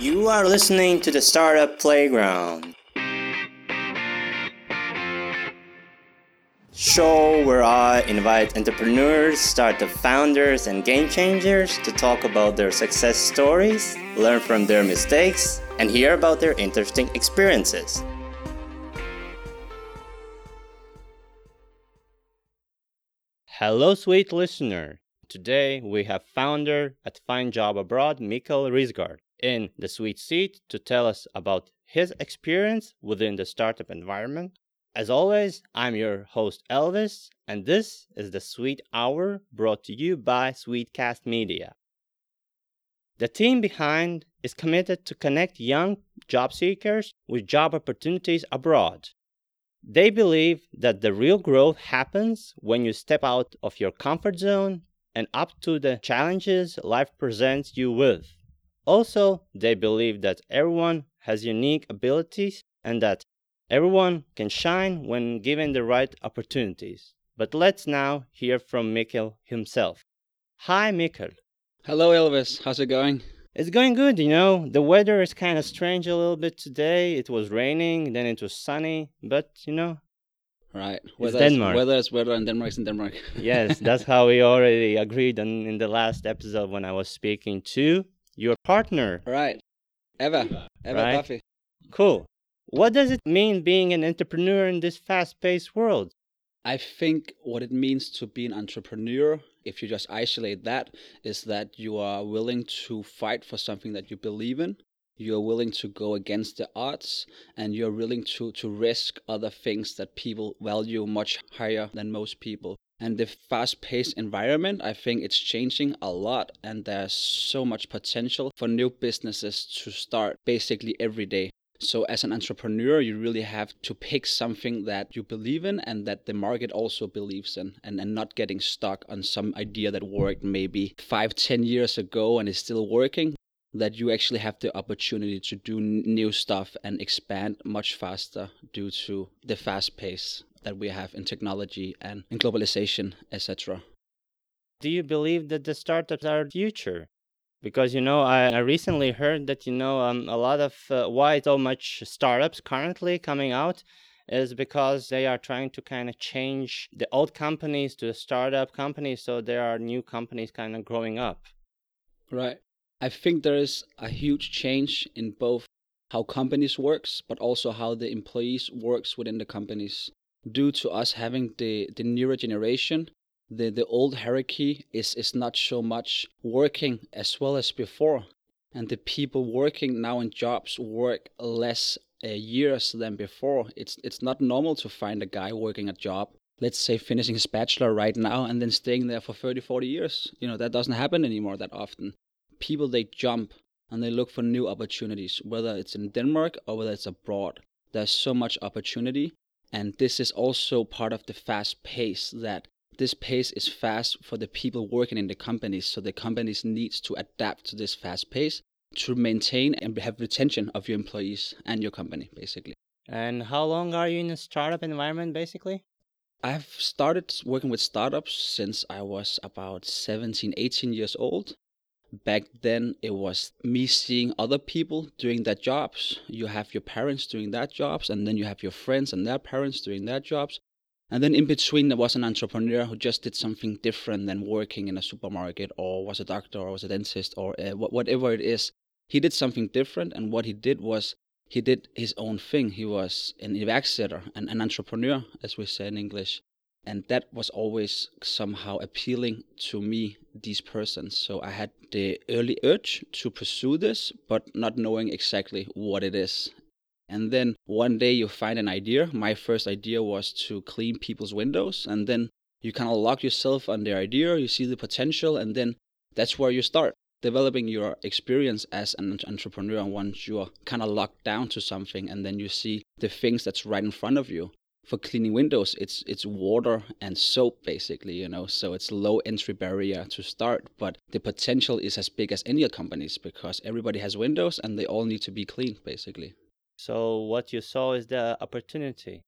You are listening to the Startup Playground. Show where I invite entrepreneurs, startup founders, and game changers to talk about their success stories, learn from their mistakes, and hear about their interesting experiences. Hello, sweet listener. Today we have founder at Find Job Abroad, Mikkel Risgaard, in the sweet seat to tell us about his experience within the startup environment. As always, I'm your host Elvis, and this is the Sweet Hour brought to you by Sweetcast Media. The team behind is committed to connect young job seekers with job opportunities abroad they believe that the real growth happens when you step out of your comfort zone and up to the challenges life presents you with. Also, they believe that everyone has unique abilities and that everyone can shine when given the right opportunities. But let's now hear from Mikkel himself. Hi, Mikkel. Hello, Elvis. How's it going? It's going good, you know. The weather is kind of strange a little bit today. It was raining, then it was sunny, but you know. Right. Weather it's Denmark. Weather is weather and Denmark is in Denmark. yes, that's how we already agreed on in the last episode when I was speaking to your partner. Right. Eva. Eva right? Buffy. Cool. What does it mean being an entrepreneur in this fast paced world? I think what it means to be an entrepreneur, if you just isolate that, is that you are willing to fight for something that you believe in. You're willing to go against the odds and you're willing to, to risk other things that people value much higher than most people. And the fast paced environment, I think it's changing a lot, and there's so much potential for new businesses to start basically every day. So, as an entrepreneur, you really have to pick something that you believe in and that the market also believes in, and, and not getting stuck on some idea that worked maybe five, ten years ago and is still working. That you actually have the opportunity to do new stuff and expand much faster due to the fast pace that we have in technology and in globalization, etc. Do you believe that the startups are the future? because you know I, I recently heard that you know um, a lot of uh, why so much startups currently coming out is because they are trying to kind of change the old companies to the startup companies so there are new companies kind of growing up right i think there is a huge change in both how companies works but also how the employees works within the companies due to us having the the newer generation the, the old hierarchy is, is not so much working as well as before. And the people working now in jobs work less uh, years than before. It's, it's not normal to find a guy working a job, let's say finishing his bachelor right now and then staying there for 30, 40 years. You know, that doesn't happen anymore that often. People, they jump and they look for new opportunities, whether it's in Denmark or whether it's abroad. There's so much opportunity. And this is also part of the fast pace that this pace is fast for the people working in the companies so the companies needs to adapt to this fast pace to maintain and have retention of your employees and your company basically and how long are you in a startup environment basically i've started working with startups since i was about 17 18 years old back then it was me seeing other people doing their jobs you have your parents doing their jobs and then you have your friends and their parents doing their jobs and then in between, there was an entrepreneur who just did something different than working in a supermarket or was a doctor or was a dentist or uh, whatever it is. He did something different, and what he did was he did his own thing. He was an iværksætter, an, an entrepreneur, as we say in English. And that was always somehow appealing to me, these persons. So I had the early urge to pursue this, but not knowing exactly what it is. And then one day you find an idea. My first idea was to clean people's windows. And then you kind of lock yourself on the idea, you see the potential, and then that's where you start developing your experience as an entrepreneur once you're kind of locked down to something and then you see the things that's right in front of you for cleaning windows it's it's water and soap basically you know so it's low entry barrier to start but the potential is as big as any companies because everybody has windows and they all need to be cleaned basically so what you saw is the opportunity.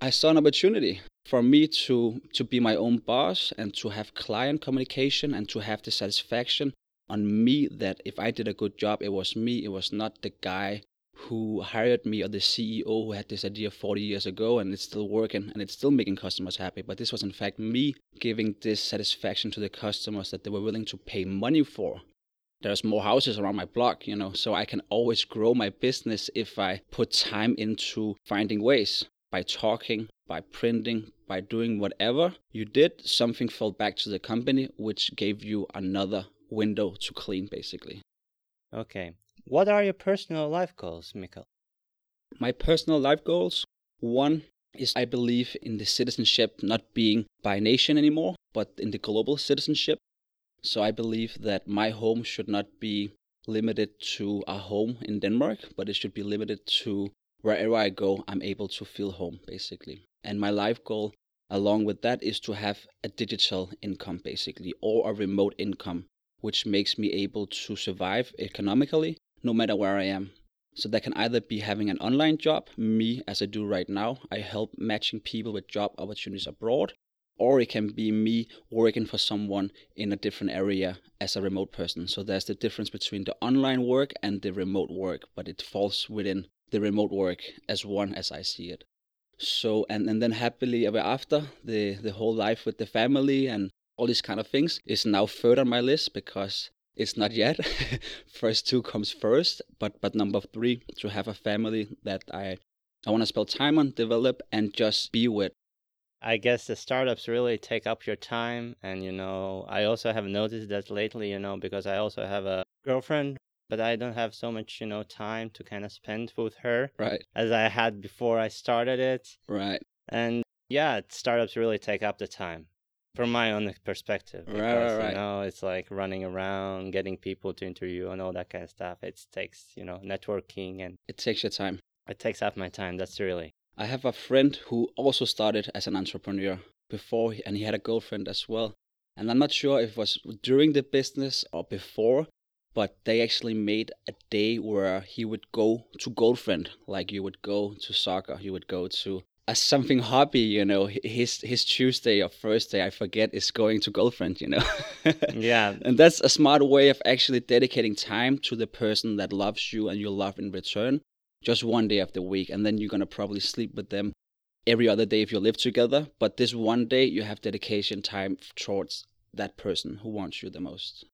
I saw an opportunity for me to to be my own boss and to have client communication and to have the satisfaction on me that if I did a good job, it was me. It was not the guy who hired me or the CEO who had this idea 40 years ago and it's still working and it's still making customers happy. But this was in fact me giving this satisfaction to the customers that they were willing to pay money for. There's more houses around my block, you know, so I can always grow my business if I put time into finding ways by talking, by printing, by doing whatever you did, something fell back to the company, which gave you another window to clean, basically. Okay. What are your personal life goals, Mikkel? My personal life goals one is I believe in the citizenship not being by nation anymore, but in the global citizenship. So I believe that my home should not be limited to a home in Denmark, but it should be limited to wherever I go, I'm able to feel home, basically. And my life goal along with that is to have a digital income, basically, or a remote income, which makes me able to survive economically no matter where I am. So that can either be having an online job, me as I do right now, I help matching people with job opportunities abroad, or it can be me working for someone in a different area as a remote person. So there's the difference between the online work and the remote work, but it falls within the remote work as one as I see it. So and, and then happily ever after, the, the whole life with the family and all these kind of things is now third on my list because it's not yet. first two comes first, but but number three, to have a family that I I want to spend time on, develop, and just be with. I guess the startups really take up your time, and you know, I also have noticed that lately, you know, because I also have a girlfriend, but I don't have so much, you know, time to kind of spend with her, right, as I had before I started it, right, and yeah, startups really take up the time from my own perspective. Because, right, right, right. You know, it's like running around, getting people to interview, and all that kind of stuff. It takes, you know, networking and it takes your time. It takes up my time. That's really. I have a friend who also started as an entrepreneur before, and he had a girlfriend as well. And I'm not sure if it was during the business or before, but they actually made a day where he would go to girlfriend, like you would go to soccer, you would go to as something hobby, you know, his his Tuesday or Thursday, I forget, is going to girlfriend, you know. yeah. And that's a smart way of actually dedicating time to the person that loves you and you love in return, just one day of the week, and then you're gonna probably sleep with them every other day if you live together. But this one day, you have dedication time towards that person who wants you the most.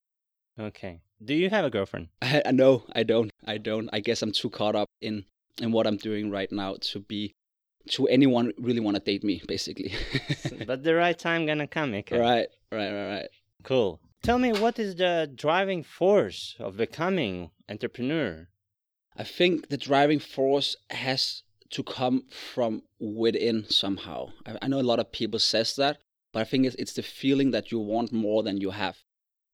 Okay. Do you have a girlfriend? I, no, I don't. I don't. I guess I'm too caught up in in what I'm doing right now to be to anyone really want to date me, basically. but the right time gonna come, okay? Right, right, right, right. Cool. Tell me, what is the driving force of becoming entrepreneur? I think the driving force has to come from within somehow. I, I know a lot of people says that, but I think it's, it's the feeling that you want more than you have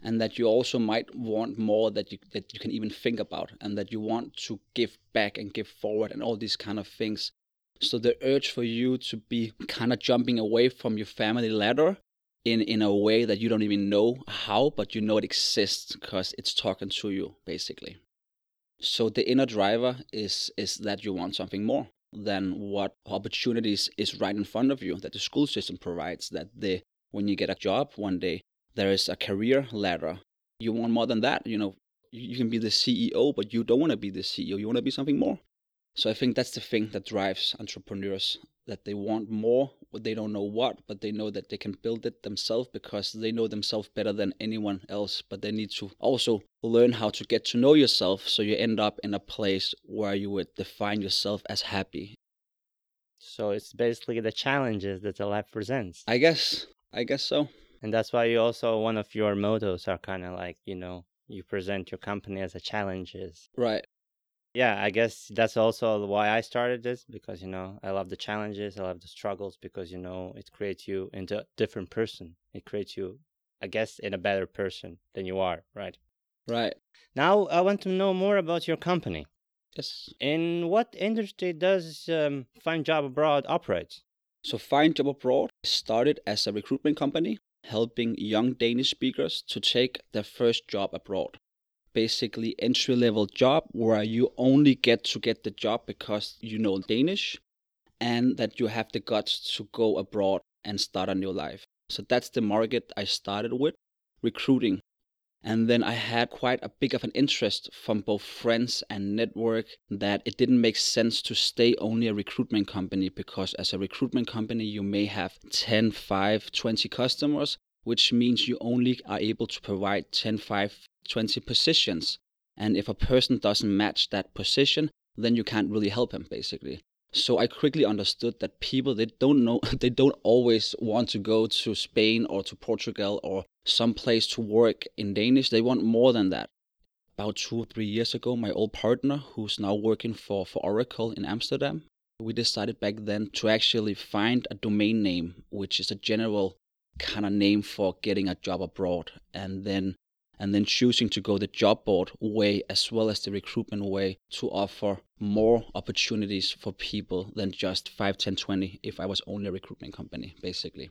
and that you also might want more that you that you can even think about and that you want to give back and give forward and all these kind of things so the urge for you to be kind of jumping away from your family ladder in in a way that you don't even know how but you know it exists because it's talking to you basically so the inner driver is is that you want something more than what opportunities is right in front of you that the school system provides that the when you get a job one day there is a career ladder. You want more than that. You know, you can be the CEO, but you don't want to be the CEO. You want to be something more. So I think that's the thing that drives entrepreneurs that they want more, they don't know what, but they know that they can build it themselves because they know themselves better than anyone else. But they need to also learn how to get to know yourself so you end up in a place where you would define yourself as happy. So it's basically the challenges that the life presents. I guess. I guess so and that's why you also one of your mottos are kind of like you know you present your company as a challenges right yeah i guess that's also why i started this because you know i love the challenges i love the struggles because you know it creates you into a different person. It creates you i guess in a better person than you are right? Right. Now i want to know more about your company. Yes. In what industry does um, find job abroad operate so find job abroad started as a recruitment company helping young Danish speakers to take their first job abroad. Basically, entry level job where you only get to get the job because you know Danish and that you have the guts to go abroad and start a new life. So that's the market I started with recruiting. And then I had quite a big of an interest from both friends and network that it didn't make sense to stay only a recruitment company because as a recruitment company, you may have 10, 5, 20 customers, which means you only are able to provide 10, 5, 20 positions. And if a person doesn't match that position, then you can't really help him basically. So I quickly understood that people they don't know they don't always want to go to Spain or to Portugal or some place to work in Danish. They want more than that. About two or three years ago, my old partner, who's now working for, for Oracle in Amsterdam, we decided back then to actually find a domain name, which is a general kind of name for getting a job abroad. And then and then choosing to go the job board way as well as the recruitment way to offer more opportunities for people than just 5 10 20 if i was only a recruitment company basically.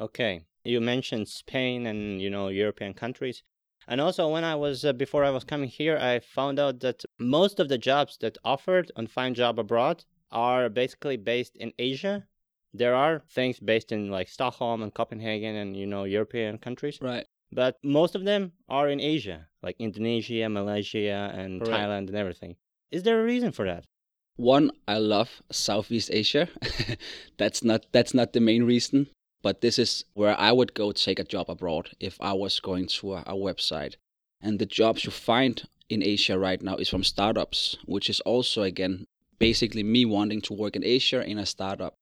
Okay. You mentioned spain and you know european countries. And also when i was uh, before i was coming here i found out that most of the jobs that offered on find job abroad are basically based in asia. There are things based in like stockholm and copenhagen and you know european countries. Right but most of them are in Asia, like Indonesia, Malaysia, and Correct. Thailand, and everything. Is there a reason for that? One, I love Southeast Asia. that's not that's not the main reason, but this is where I would go take a job abroad if I was going to a, a website. And the jobs you find in Asia right now is from startups, which is also again basically me wanting to work in Asia in a startup.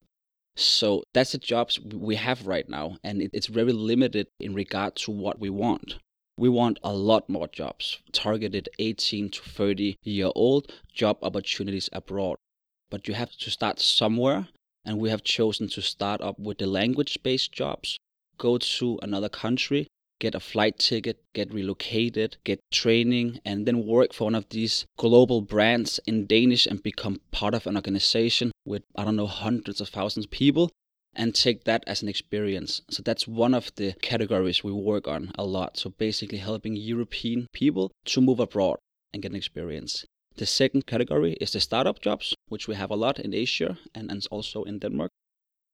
So that's the jobs we have right now, and it's very limited in regard to what we want. We want a lot more jobs, targeted 18 to 30 year old job opportunities abroad. But you have to start somewhere, and we have chosen to start up with the language based jobs. Go to another country, get a flight ticket, get relocated, get training, and then work for one of these global brands in Danish and become part of an organization with, I don't know, hundreds of thousands of people and take that as an experience. So that's one of the categories we work on a lot. So basically helping European people to move abroad and get an experience. The second category is the startup jobs, which we have a lot in Asia and, and also in Denmark.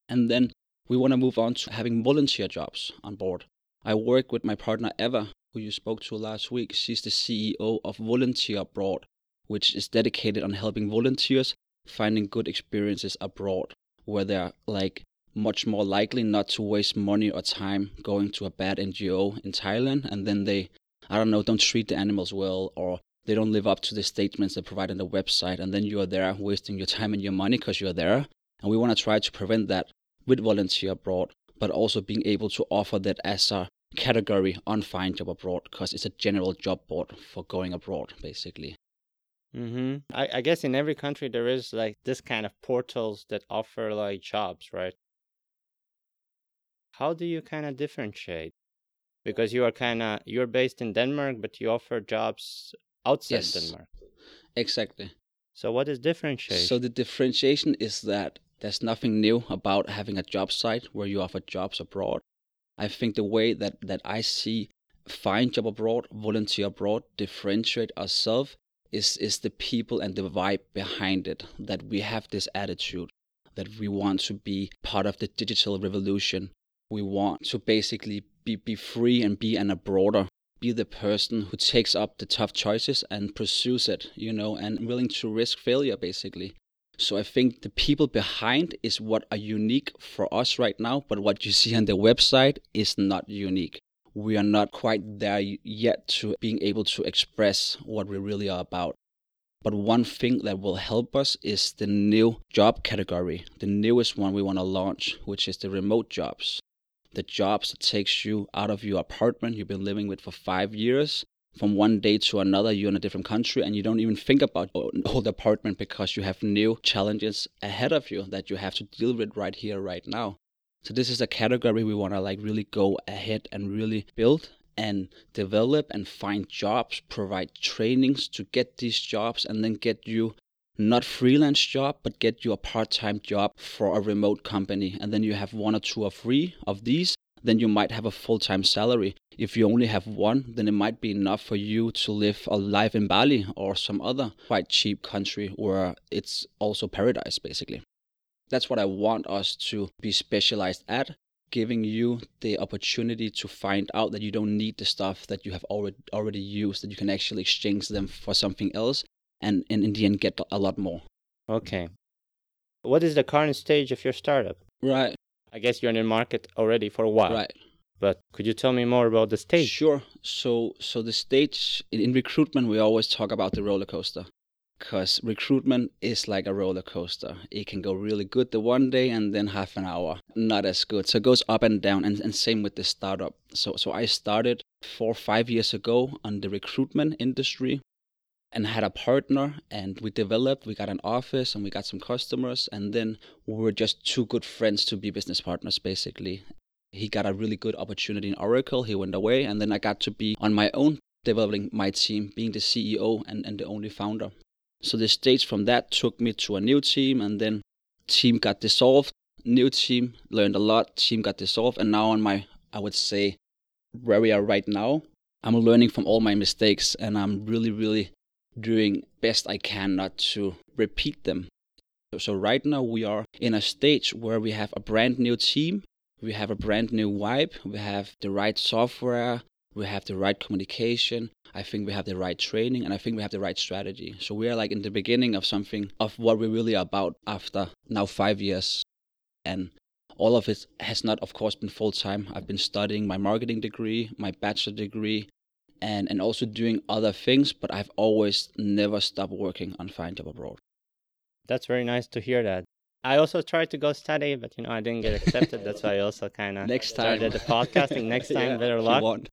And then we want to move on to having volunteer jobs on board. I work with my partner Eva, who you spoke to last week. She's the CEO of Volunteer Abroad, which is dedicated on helping volunteers finding good experiences abroad, where they're like much more likely not to waste money or time going to a bad NGO in Thailand and then they, I don't know, don't treat the animals well or they don't live up to the statements they provide on the website and then you are there wasting your time and your money because you're there. And we want to try to prevent that with Volunteer Abroad but also being able to offer that as a category on Find Job Abroad because it's a general job board for going abroad, basically. Mm-hmm. I, I guess in every country there is like this kind of portals that offer like jobs, right? How do you kind of differentiate? Because you are kind of you're based in Denmark, but you offer jobs outside yes, Denmark. Exactly. So what is differentiation? So the differentiation is that there's nothing new about having a job site where you offer jobs abroad. I think the way that, that I see find job abroad, volunteer abroad, differentiate ourselves is is the people and the vibe behind it. That we have this attitude that we want to be part of the digital revolution. We want to basically be, be free and be an abroader, be the person who takes up the tough choices and pursues it, you know, and willing to risk failure basically. So I think the people behind is what are unique for us right now, but what you see on the website is not unique. We are not quite there yet to being able to express what we really are about. But one thing that will help us is the new job category, the newest one we want to launch, which is the remote jobs. The jobs that takes you out of your apartment you've been living with for five years from one day to another you're in a different country and you don't even think about old apartment because you have new challenges ahead of you that you have to deal with right here right now so this is a category we want to like really go ahead and really build and develop and find jobs provide trainings to get these jobs and then get you not freelance job but get you a part-time job for a remote company and then you have one or two or three of these then you might have a full-time salary. If you only have one, then it might be enough for you to live a life in Bali or some other quite cheap country where it's also paradise basically. That's what I want us to be specialized at giving you the opportunity to find out that you don't need the stuff that you have already already used, that you can actually exchange them for something else, and, and in the end get a lot more. Okay. What is the current stage of your startup? Right. I guess you're in the market already for a while. Right. But could you tell me more about the stage? Sure. So so the stage in, recruitment we always talk about the roller coaster because recruitment is like a roller coaster. It can go really good the one day and then half an hour not as good. So it goes up and down, and, and same with the startup. So so I started four five years ago on the recruitment industry, and had a partner, and we developed. We got an office, and we got some customers, and then we were just two good friends to be business partners, basically. He got a really good opportunity in Oracle. He went away, and then I got to be on my own developing my team, being the CEO and, and the only founder. So the stage from that took me to a new team, and then team got dissolved. New team learned a lot. Team got dissolved, and now on my, I would say, where we are right now, I'm learning from all my mistakes, and I'm really, really doing best I can not to repeat them. So right now we are in a stage where we have a brand new team, we have a brand new vibe, we have the right software, we have the right communication, I think we have the right training, and I think we have the right strategy. So we are like in the beginning of something of what we really are about after now five years. And all of it has not, of course, been full time. I've been studying my marketing degree, my bachelor degree, and, and also doing other things, but I've always never stopped working on Find Job Abroad. That's very nice to hear that. I also tried to go study, but you know I didn't get accepted. That's why I also kind of next time started the podcasting. Next time, yeah, better luck.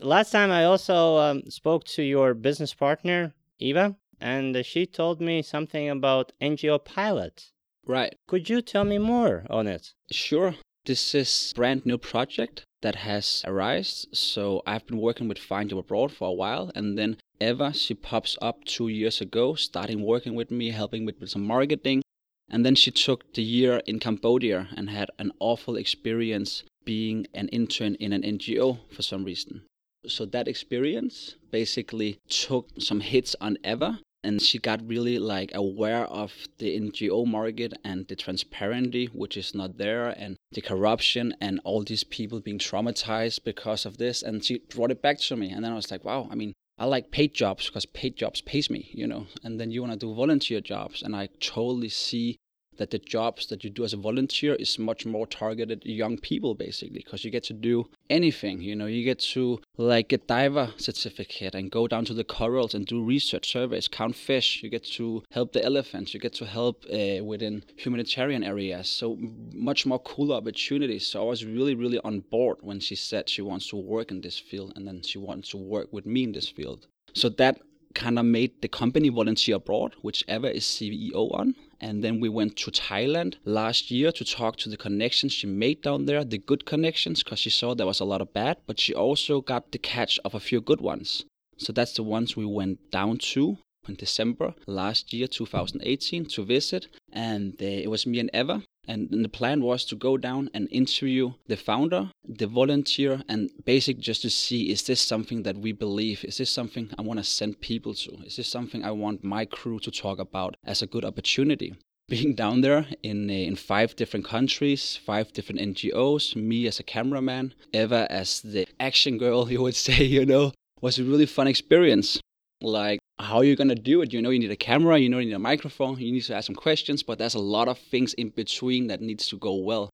Last time I also um, spoke to your business partner Eva, and she told me something about NGO Pilot. Right. Could you tell me more on it? Sure. This is brand new project that has arisen. So I've been working with Find Job Abroad for a while, and then Eva, she pops up two years ago, starting working with me, helping with, with some marketing. And then she took the year in Cambodia and had an awful experience being an intern in an NGO for some reason. So that experience basically took some hits on Eva and she got really like aware of the NGO market and the transparency which is not there and the corruption and all these people being traumatized because of this and she brought it back to me and then I was like wow I mean I like paid jobs because paid jobs pays me you know and then you want to do volunteer jobs and I totally see that the jobs that you do as a volunteer is much more targeted young people basically because you get to do anything you know? You get to like get diver certificate and go down to the corals and do research surveys count fish you get to help the elephants you get to help uh, within humanitarian areas. So much more cool opportunities. So i was really really on board when she said she wants to work in this field and then she wants to work with me in this field. So that kind of made the company volunteer abroad, whichever is CEO on. And then we went to Thailand last year to talk to the connections she made down there, the good connections, because she saw there was a lot of bad, but she also got the catch of a few good ones. So that's the ones we went down to in December last year, 2018, to visit. And uh, it was me and Eva. And the plan was to go down and interview the founder, the volunteer, and basically just to see is this something that we believe? Is this something I want to send people to? Is this something I want my crew to talk about as a good opportunity? Being down there in, in five different countries, five different NGOs, me as a cameraman, Eva as the action girl, you would say, you know, was a really fun experience. Like how are you going to do it? You know, you need a camera, you know, you need a microphone, you need to ask some questions, but there's a lot of things in between that needs to go well.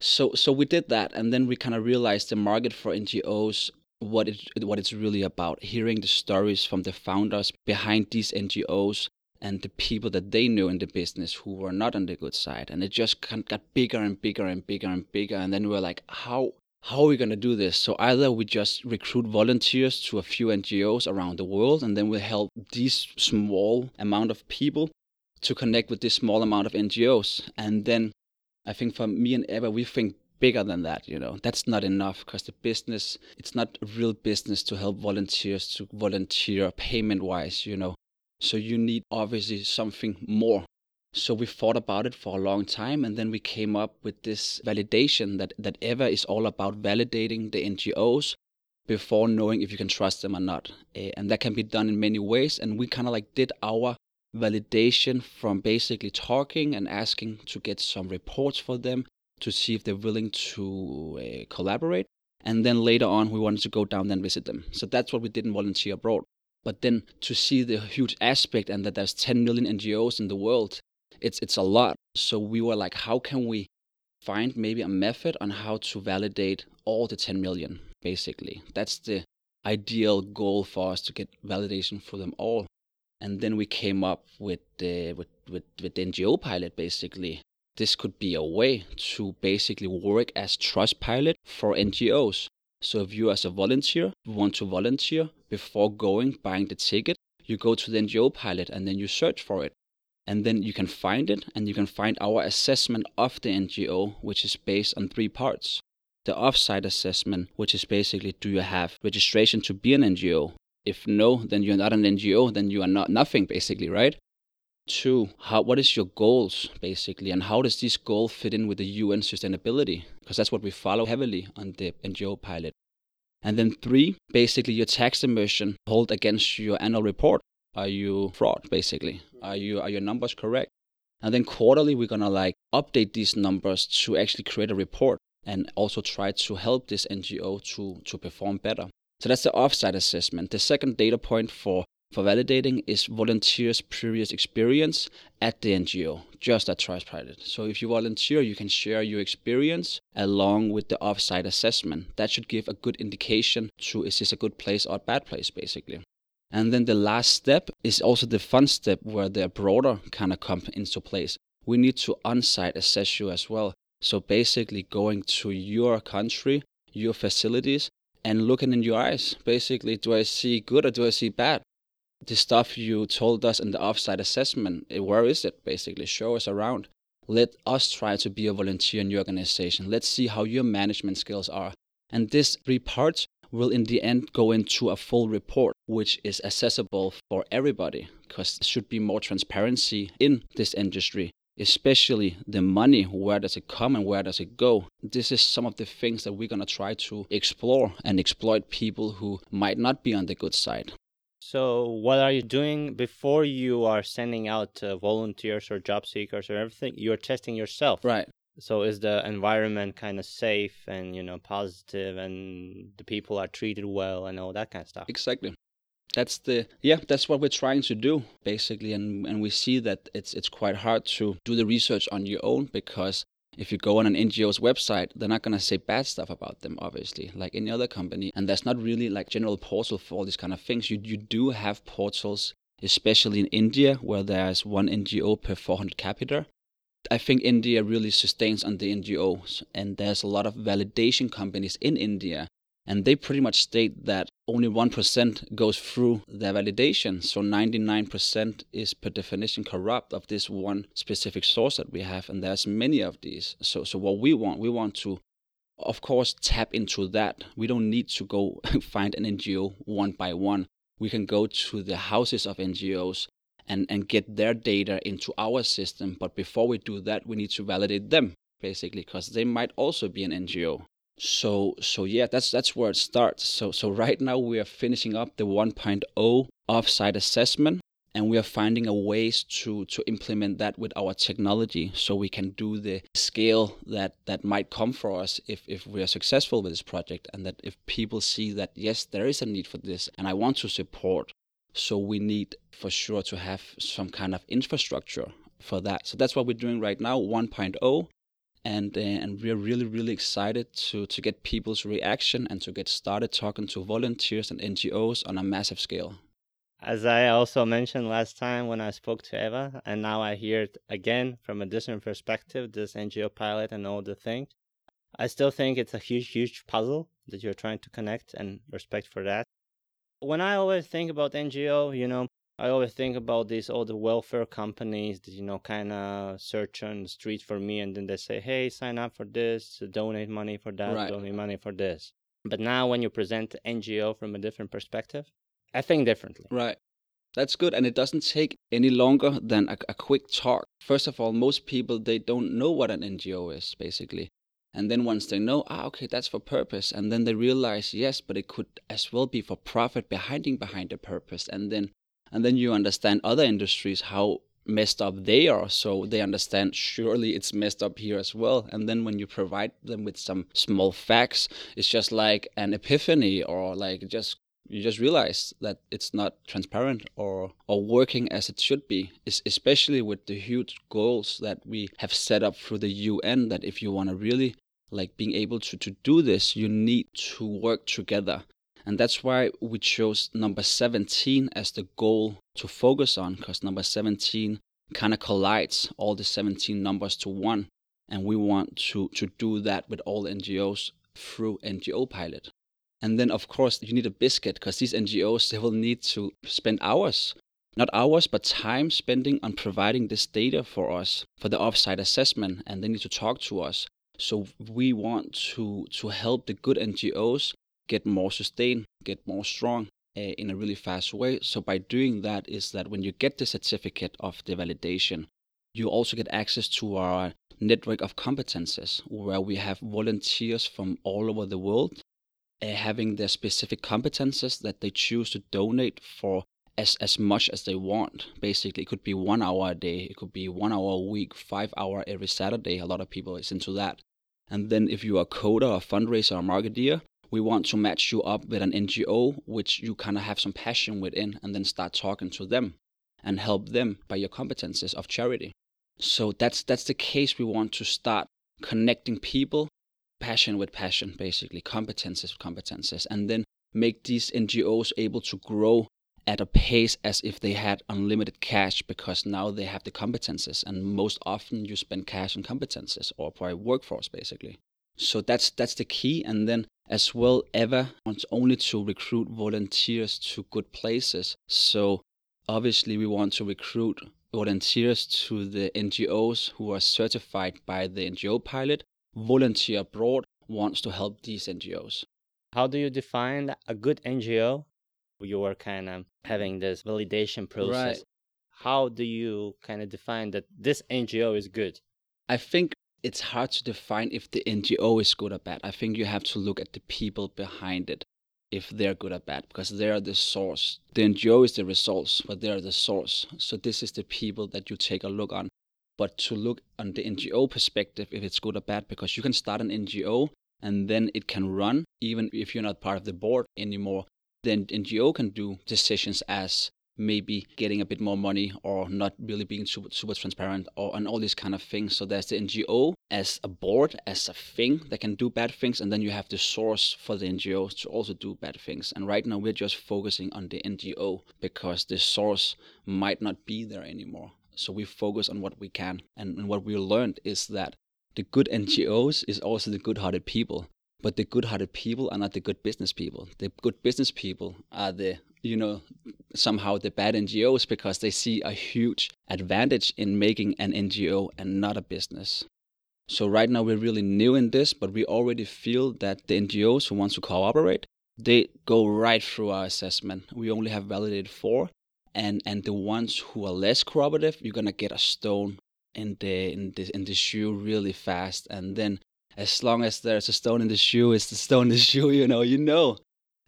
So, so we did that, and then we kind of realized the market for NGOs, what it what it's really about, hearing the stories from the founders behind these NGOs and the people that they knew in the business who were not on the good side, and it just got bigger and bigger and bigger and bigger, and then we were like, how how are we going to do this? So either we just recruit volunteers to a few NGOs around the world, and then we help these small amount of people to connect with this small amount of NGOs. And then I think for me and Eva, we think bigger than that, you know. That's not enough because the business, it's not real business to help volunteers to volunteer payment wise, you know. So you need obviously something more so we thought about it for a long time, and then we came up with this validation that that Eva is all about validating the NGOs before knowing if you can trust them or not, uh, and that can be done in many ways. And we kind of like did our validation from basically talking and asking to get some reports for them, to see if they're willing to uh, collaborate. And then later on, we wanted to go down and visit them. So that's what we did in Volunteer Abroad. But then to see the huge aspect and that there's 10 million NGOs in the world, it's it's a lot. So we were like, how can we find maybe a method on how to validate all the 10 million, basically. That's the ideal goal for us to get validation for them all. And then we came up with the with, with, with the NGO pilot basically. This could be a way to basically work as Trustpilot for NGOs. So if you as a volunteer want to volunteer before going buying the ticket, you go to the NGO pilot and then you search for it. And then you can find it and you can find our assessment of the NGO, which is based on three parts. The offsite assessment, which is basically do you have registration to be an NGO? If no, then you're not an NGO, then you are not nothing basically, right? Two, how, what is your goals basically, and how does this goal fit in with the UN sustainability? Because that's what we follow heavily on the NGO pilot. And then three, basically your tax emission hold against your annual report. Are you fraud basically? Are you are your numbers correct? And then quarterly we're gonna like update these numbers to actually create a report and also try to help this NGO to to perform better. So that's the offsite assessment. The second data point for for validating is volunteers' previous experience at the NGO, just at Trustpilot. So if you volunteer, you can share your experience along with the offsite assessment. That should give a good indication to is this a good place or a bad place, basically. And then the last step is also the fun step where the broader kind of come into place. We need to on-site assess you as well. So basically going to your country, your facilities, and looking in your eyes. Basically, do I see good or do I see bad? the stuff you told us in the offsite assessment, eh, where is it basically? Show us around. Let us try to be a volunteer in your organization. Let's see how your management skills are. And this three parts will in the end go into a full report, which is accessible for everybody because there should be more transparency in this industry especially the money where does it come and where does it go this is some of the things that we're going to try to explore and exploit people who might not be on the good side so, what are you doing before you are sending out uh, volunteers or job seekers or everything? You're testing yourself. Right. So, is the environment kind of safe and, you know, positive and the people are treated well and all that kind of stuff? Exactly. That's the yeah, that's what we're trying to do basically and and we see that it's it's quite hard to do the research on your own because if you go on an NGO's website, they're not going to say bad stuff about them, obviously, like any other company. And there's not really like general portal for all these kind of things. You, you do have portals, especially in India, where there's one NGO per 400 capita. I think India really sustains on the NGOs, and there's a lot of validation companies in India and they pretty much state that only 1% goes through their validation. So 99% is per definition corrupt of this one specific source that we have. And there's many of these. So, so what we want, we want to, of course, tap into that. We don't need to go find an NGO one by one. We can go to the houses of NGOs and, and get their data into our system. But before we do that, we need to validate them, basically, because they might also be an NGO so so yeah that's that's where it starts so so right now we are finishing up the 1.0 offsite assessment and we are finding a ways to to implement that with our technology so we can do the scale that that might come for us if if we are successful with this project and that if people see that yes there is a need for this and i want to support so we need for sure to have some kind of infrastructure for that so that's what we're doing right now 1.0 and uh, and we're really really excited to to get people's reaction and to get started talking to volunteers and NGOs on a massive scale. As I also mentioned last time when I spoke to Eva, and now I hear it again from a different perspective, this NGO pilot and all the things. I still think it's a huge, huge puzzle that you're trying to connect and respect for that. When I always think about NGO, you know, I always think about these all the welfare companies that you know kind of search on the street for me, and then they say, "Hey, sign up for this, donate money for that, right. donate money for this." But now, when you present NGO from a different perspective, I think differently. Right. That's good, and it doesn't take any longer than a, a quick talk. First of all, most people they don't know what an NGO is, basically. And then once they know, ah, okay, that's for purpose, and then they realize, yes, but it could as well be for profit behind behind the purpose. And then and then you understand other industries how messed up they are so they understand surely it's messed up here as well and then when you provide them with some small facts it's just like an epiphany or like just you just realize that it's not transparent or or working as it should be it's especially with the huge goals that we have set up through the UN that if you want to really like being able to to do this you need to work together and that's why we chose number 17 as the goal to focus on, because number 17 kind of collides all the 17 numbers to one. And we want to, to do that with all NGOs through NGO Pilot. And then, of course, you need a biscuit because these NGOs they will need to spend hours, not hours, but time spending on providing this data for us for the offsite assessment, and they need to talk to us. So we want to to help the good NGOs get more sustained, get more strong uh, in a really fast way. So by doing that is that when you get the certificate of the validation, you also get access to our network of competences where we have volunteers from all over the world Uh, having their specific competences that they choose to donate for as, as much as they want. Basically, it could be one hour a day, it could be one hour a week, five hour every Saturday. A lot of people is into that. And then if you are a coder, a fundraiser, or marketeer, we want to match you up with an NGO which you kind of have some passion within and then start talking to them and help them by your competences of charity. So that's that's the case we want to start connecting people, passion with passion basically, competences with competences and then make these NGOs able to grow at a pace as if they had unlimited cash because now they have the competences and most often you spend cash on competences or a workforce basically. So that's that's the key and then as well ever wants only to recruit volunteers to good places. So obviously we want to recruit volunteers to the NGOs who are certified by the NGO pilot. Volunteer abroad wants to help these NGOs. How do you define a good NGO? You are kind of having this validation process. Right. How do you kind of define that this NGO is good? I think it's hard to define if the NGO is good or bad. I think you have to look at the people behind it, if they're good or bad, because they are the source. The NGO is the results, but they are the source. So this is the people that you take a look on. But to look on the NGO perspective, if it's good or bad, because you can start an NGO and then it can run, even if you're not part of the board anymore. Then NGO can do decisions as maybe getting a bit more money or not really being super, super transparent or and all these kind of things. So there's the NGO as a board, as a thing that can do bad things, and then you have the source for the NGOs to also do bad things. And right now we're just focusing on the NGO because the source might not be there anymore. So we focus on what we can. And, and what we learned is that the good NGOs is also the good-hearted people. But the good-hearted people are not the good business people. The good business people are the you know, somehow the bad NGOs because they see a huge advantage in making an NGO and not a business. So right now we're really new in this, but we already feel that the NGOs who want to cooperate, they go right through our assessment. We only have validated four, and and the ones who are less cooperative, you're gonna get a stone in the in the in the shoe really fast, and then as long as there's a stone in the shoe, it's the stone in the shoe. You know, you know.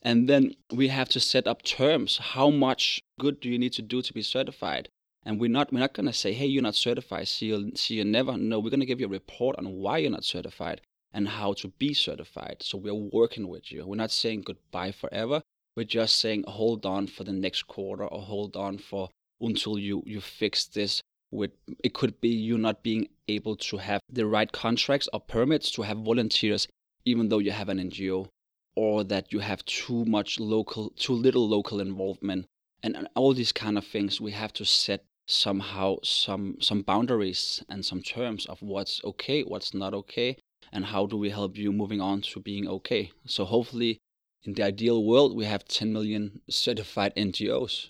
And then we have to set up terms. How much good do you need to do to be certified? And we're not we're not gonna say, hey, you're not certified, see you see you never. No, we're gonna give you a report on why you're not certified and how to be certified. So we're working with you. We're not saying goodbye forever. We're just saying hold on for the next quarter or hold on for until you you fix this with it could be you not being able to have the right contracts or permits to have volunteers even though you have an NGO or that you have too much local, too little local involvement, and, and all these kind of things. We have to set somehow some some boundaries and some terms of what's okay, what's not okay, and how do we help you moving on to being okay. So hopefully, in the ideal world, we have 10 million certified NGOs.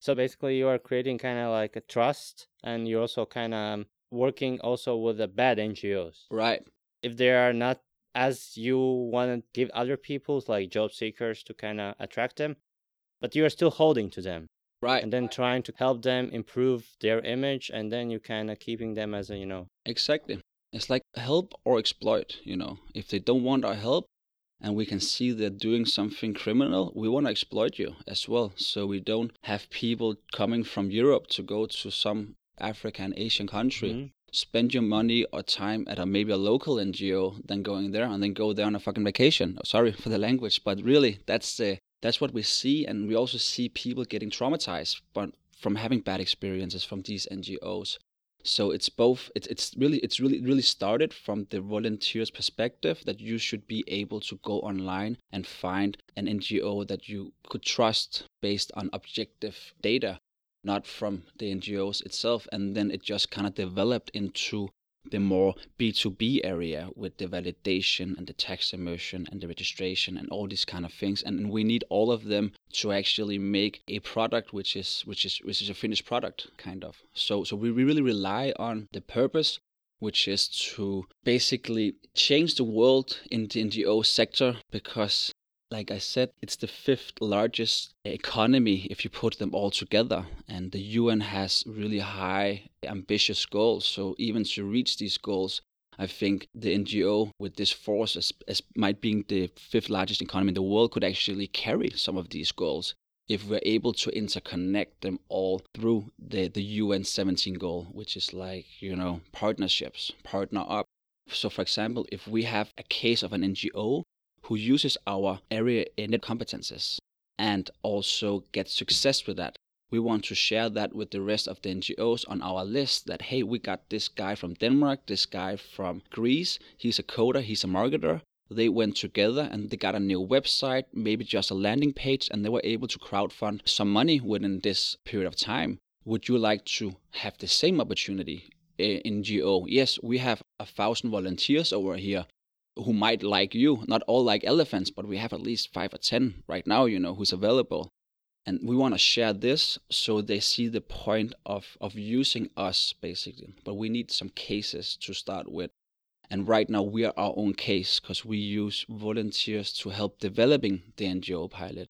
So basically, you are creating kind of like a trust, and you're also kind of um, working also with the bad NGOs. Right. If they are not as you want to give other people like job seekers to kind of attract them but you are still holding to them right and then trying to help them improve their image and then you kind of keeping them as a you know exactly it's like help or exploit you know if they don't want our help and we can see they're doing something criminal, we want to exploit you as well. So we don't have people coming from Europe to go to some African Asian country. Mhm. Spend your money or time at a maybe a local NGO than going there and then go there on a fucking vacation. Sorry for the language, but really that's the that's what we see, and we also see people getting traumatized, but from having bad experiences from these NGOs. So it's both. It's it's really it's really really started from the volunteers' perspective that you should be able to go online and find an NGO that you could trust based on objective data, not from the NGOs itself. And then it just kind of developed into the more B2B area with the validation and the tax immersion and the registration and all these kind of things. And we need all of them to actually make a product which is which is which is a finished product kind of. So so we really rely on the purpose which is to basically change the world in the NGO sector because like I said, it's the fifth largest economy if you put them all together. And the UN has really high, ambitious goals. So even to reach these goals, I think the NGO with this force, as, as might being the fifth largest economy in the world, could actually carry some of these goals if we're able to interconnect them all through the, the UN 17 goal, which is like, you know, partnerships, partner up. So, for example, if we have a case of an NGO who uses our area net competences and also gets success with that. We want to share that with the rest of the NGOs on our list that, hey, we got this guy from Denmark, this guy from Greece, he's a coder, he's a marketer. They went together and they got a new website, maybe just a landing page, and they were able to crowdfund some money within this period of time. Would you like to have the same opportunity eh, in NGO? Yes, we have a thousand volunteers over here who might like you. Not all like elephants, but we have at least five or ten right now, you know, who's available. And we want to share this so they see the point of, of using us, basically. But we need some cases to start with. And right now, we are our own case because we use volunteers to help developing the NGO pilot.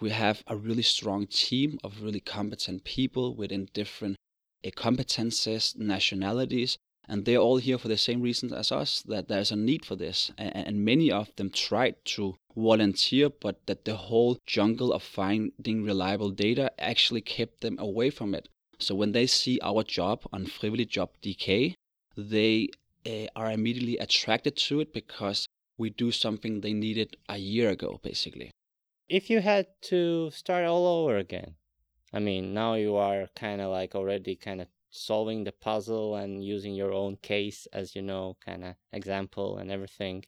We have a really strong team of really competent people within different uh, competences, nationalities, and they're all here for the same reasons as us that there's a need for this. And, many of them tried to volunteer but that the whole jungle of finding reliable data actually kept them away from it. So when they see our job on frivillig job dk they uh, are immediately attracted to it because we do something they needed a year ago basically. If you had to start all over again i mean now you are kind of like already kind of solving the puzzle and using your own case as you know kind of example and everything.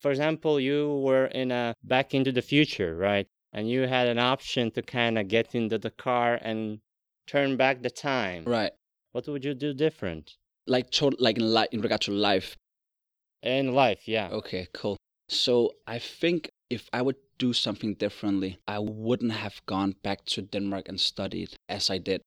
For example you were in a back into the future right? And you had an option to kind of get into the car and turn back the time. Right. What would you do different? Like total like in, li- in regard to life? In life yeah. Okay cool. So i think if i would do something differently i wouldn't have gone back to denmark and studied as i did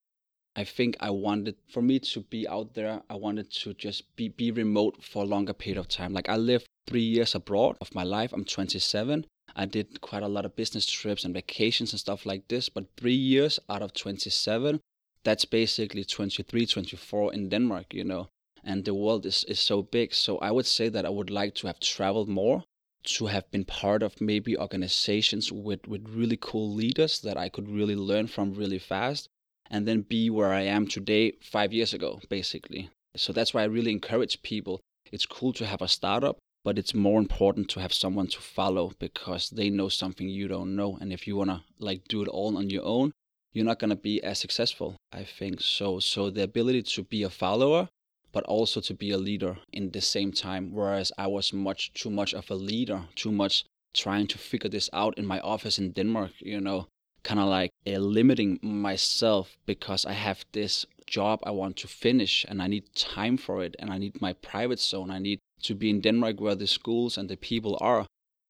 I think I wanted for me to be out there. I wanted to just be be remote for a longer period of time. Like I lived three years abroad of my life. I'm 27. I did quite a lot of business trips and vacations and stuff like this. But three years out of 27, that's basically 23, 24 in Denmark, you know. And the world is, is so big. So I would say that I would like to have traveled more, to have been part of maybe organizations with, with really cool leaders that I could really learn from really fast and then be where I am today five years ago, basically. So that's why I really encourage people. It's cool to have a startup, but it's more important to have someone to follow because they know something you don't know. And if you wanna like do it all on your own, you're not gonna be as successful. I think so. So the ability to be a follower, but also to be a leader in the same time. Whereas I was much too much of a leader, too much trying to figure this out in my office in Denmark, you know, kind of like uh, limiting myself because I have this job I want to finish and I need time for it and I need my private zone. I need to be in Denmark where the schools and the people are.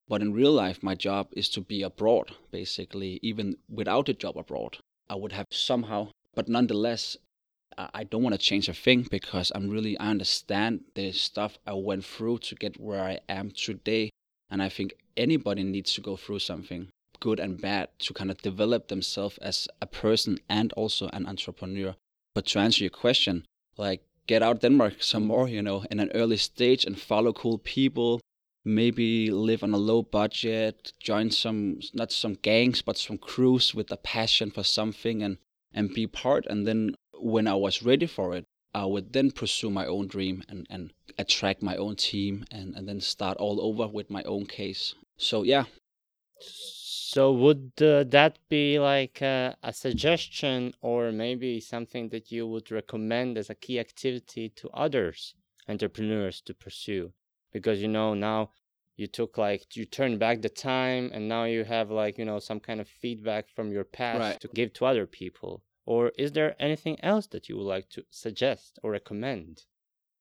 But in real life, my job is to be abroad, basically, even without a job abroad. I would have somehow, but nonetheless, I don't want to change a thing because I'm really, I understand the stuff I went through to get where I am today. And I think anybody needs to go through something good and bad to kind of develop themselves as a person and also an entrepreneur. But to answer your question, like get out Denmark some more, you know, in an early stage and follow cool people, maybe live on a low budget, join some not some gangs but some crews with a passion for something and and be part and then when I was ready for it, I would then pursue my own dream and, and attract my own team and, and then start all over with my own case. So, yeah. So, would uh, that be like a, a suggestion or maybe something that you would recommend as a key activity to others, entrepreneurs, to pursue? Because, you know, now you took like you turned back the time and now you have like you know some kind of feedback from your past Right. to give to other people or is there anything else that you would like to suggest or recommend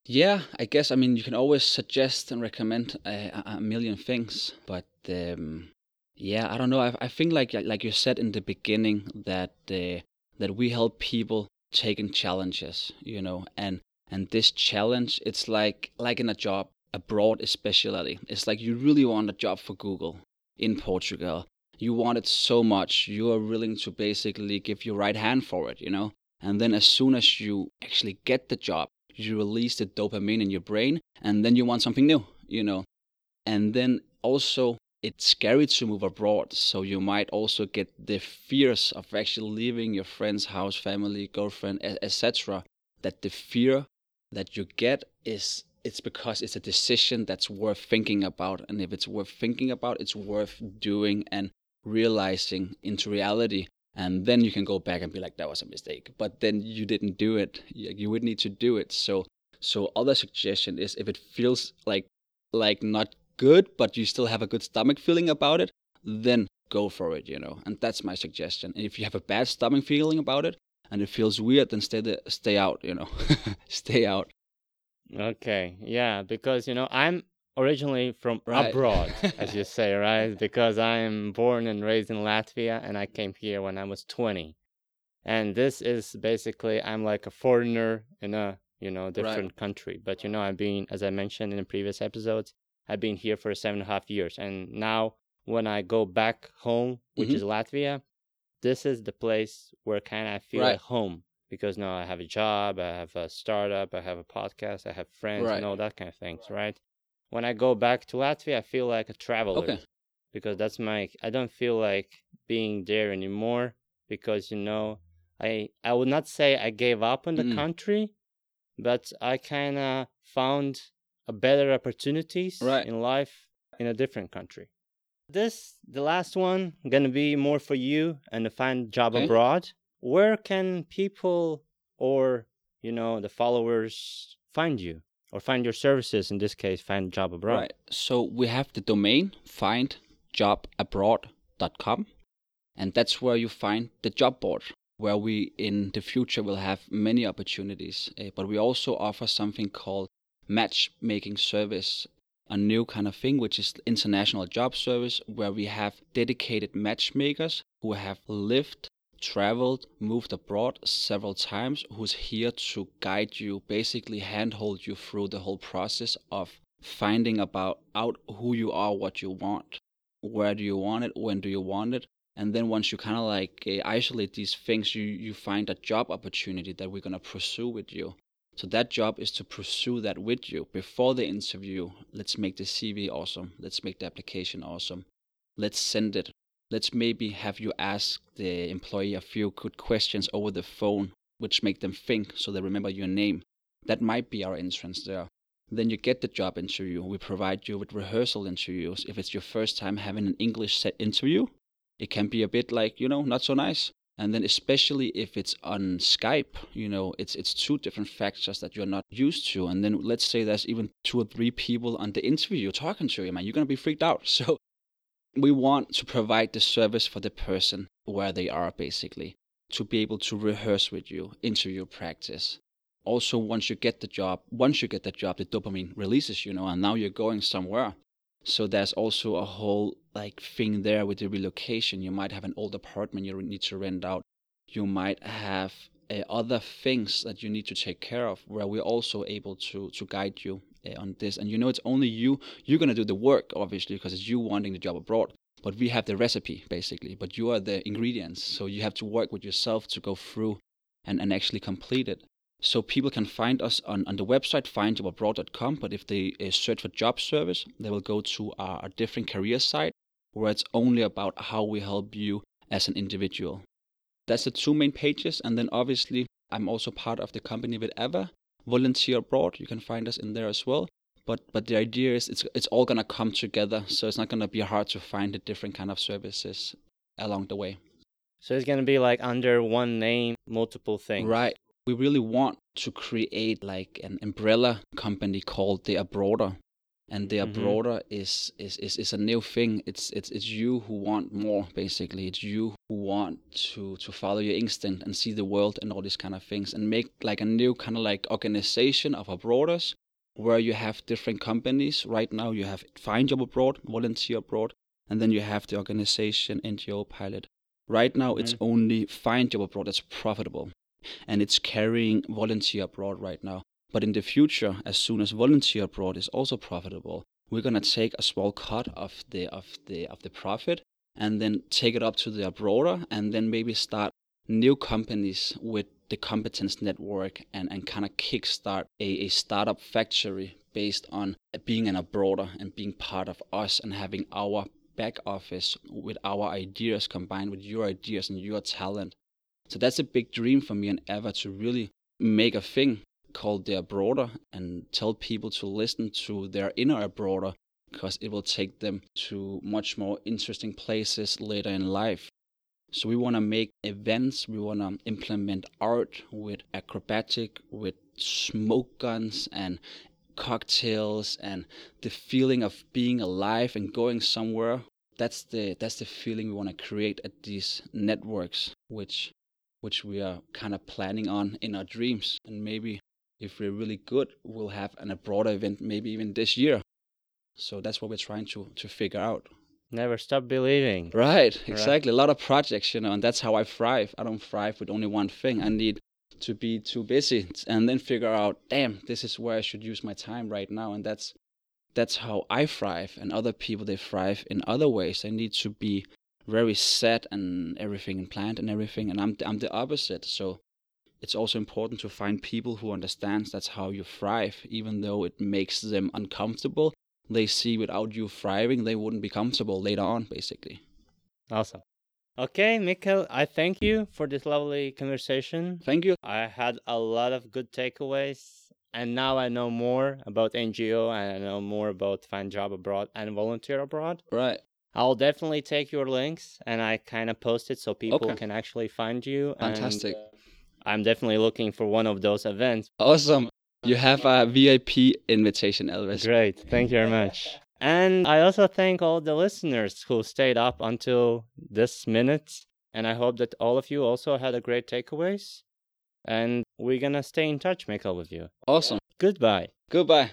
Yeah, I guess I mean you can always suggest and recommend a, a- a million things, but um, yeah, I don't know. I, I think like like you said in the beginning that uh, that we help people taking challenges, you know, and and this challenge it's like like in a job abroad especially. It's like you really want a job for Google in Portugal. You want it so much, you are willing to basically give your right hand for it, you know. And then as soon as you actually get the job, you release the dopamine in your brain and then you want something new you know and then also it's scary to move abroad so you might also get the fears of actually leaving your friend's house family girlfriend etc that the fear that you get is it's because it's a decision that's worth thinking about and if it's worth thinking about it's worth doing and realizing into reality and then you can go back and be like that was a mistake but then you didn't do it. You would need to do it. So so other suggestion is if it feels like like not good but you still have a good stomach feeling about it then go for it you know and that's my suggestion. And if you have a bad stomach feeling about it and it feels weird then stay the, stay out you know stay out. Okay yeah because you know i'm originally from Right. abroad as you say right? Because i'm born and raised in latvia and i came here when i was 20 and this is basically i'm like a foreigner in a you know different country. But you know i've been as i mentioned in the previous episodes i've been here for seven and a half years and now when i go back home which Mhm. is latvia this is the place where kind of i feel Right. like home because now i have a job i have a startup i have a podcast i have friends Right. and all that kind of things right when i go back to latvia i feel like a traveler okay because that's my i don't feel like being there anymore because you know i i would not say i gave up on the Mm. country but i kind of found better opportunities Right. in life in a different country this the last one gonna be more for you and to find job Okay. abroad where can people or you know the followers find you or find your services in this case find job abroad Right. So we have the domain findjobabroad.com, and that's where you find the job board, where we in the future will have many opportunities. Uh, but we also offer something called matchmaking service, a new kind of thing, which is international job service, where we have dedicated matchmakers who have lived traveled, moved abroad several times, who's here to guide you, basically handhold you through the whole process of finding about out who you are, what you want, where do you want it, when do you want it, and then once you kind of like uh, isolate these things, you you find a job opportunity that we're gonna pursue with you. So that job is to pursue that with you before the interview. Let's make the CV awesome. Let's make the application awesome. Let's send it let's maybe have you ask the employee a few good questions over the phone, which make them think so they remember your name. That might be our entrance there. Then you get the job interview. We provide you with rehearsal interviews. If it's your first time having an English set interview, it can be a bit like, you know, not so nice. And then especially if it's on Skype, you know, it's it's two different factors that you're not used to. And then let's say there's even two or three people on the interview you're talking to, man, you're gonna be freaked out. So we want to provide the service for the person where they are basically to be able to rehearse with you interview practice also once you get the job once you get the job the dopamine releases you know and now you're going somewhere so there's also a whole like thing there with the relocation. You might have an old apartment you need to rent out. You might have uh, other things that you need to take care of where we're also able to to guide you uh, on this. And you know it's only you you're going to do the work obviously because it's you wanting the job abroad. But we have the recipe basically. But you are the ingredients. So you have to work with yourself to go through and, and actually complete it so people can find us on, on the website findjobabroad.com but if they uh, search for job service they will go to our, our different career site where it's only about how we help you as an individual that's the two main pages and then obviously I'm also part of the company with Ava, Volunteer Abroad. You can find us in there as well. But but the idea is it's it's all gonna come together, so it's not gonna be hard to find the different kind of services along the way. So it's gonna be like under one name, multiple things. Right. We really want to create like an umbrella company called the Abroader. And the Mhm. Abroader is, is, is, is a new thing. It's it's it's you who want more basically. It's you who want to to follow your instinct and see the world and all these kind of things and make like a new kind of like organization of abroaders where you have different companies. Right now you have Find Job Abroad, Volunteer Abroad, and then you have the organization NGO Pilot. Right now it's only Find Job Abroad that's profitable and it's carrying volunteer abroad right now. But in the future, as soon as volunteer abroad is also profitable, we're gonna take a small cut of the of the of the profit and then take it up to the abroader and then maybe start new companies with the competence network and, and kind of kickstart a, a startup factory based on being an abroader and being part of us and having our back office with our ideas combined with your ideas and your talent so that's a big dream for me and Eva to really make a thing called the Abroader and tell people to listen to their inner Abroader because it will take them to much more interesting places later in life. So we want to make events, we want to implement art with acrobatic, with smoke guns and cocktails and the feeling of being alive and going somewhere. That's the that's the feeling we want to create at these networks, which which we are kind of planning on in our dreams. And maybe if we're really good, we'll have an abroad event maybe even this year. So that's what we're trying to, to figure out. Never stop believing. Right, exactly. A lot of projects, you know, and that's how I thrive. I don't thrive with only one thing. I need to be too busy and then figure out, damn, this is where I should use my time right now. And that's that's how I thrive. And other people they thrive in other ways. They need to be very set and everything and planned and everything and I'm I'm the opposite so it's also important to find people who understands that's how you thrive even though it makes them uncomfortable they see without you thriving they wouldn't be comfortable later on basically Awesome. Okay, Mikkel, I thank you for this lovely conversation. thank you I had a lot of good takeaways, and now I know more about NGO and I know more about Find Job Abroad and Volunteer Abroad. right I'll definitely take your links and I kind of post it so people Okay. can actually find you. and, Fantastic. uh, I'm definitely looking for one of those events. awesome you have a vip invitation elvis Great. Thank you very much. And I also thank all the listeners who stayed up until this minute. And I hope that all of you also had a great takeaways. And we're going to stay in touch, Mikkel, with you. awesome Goodbye. goodbye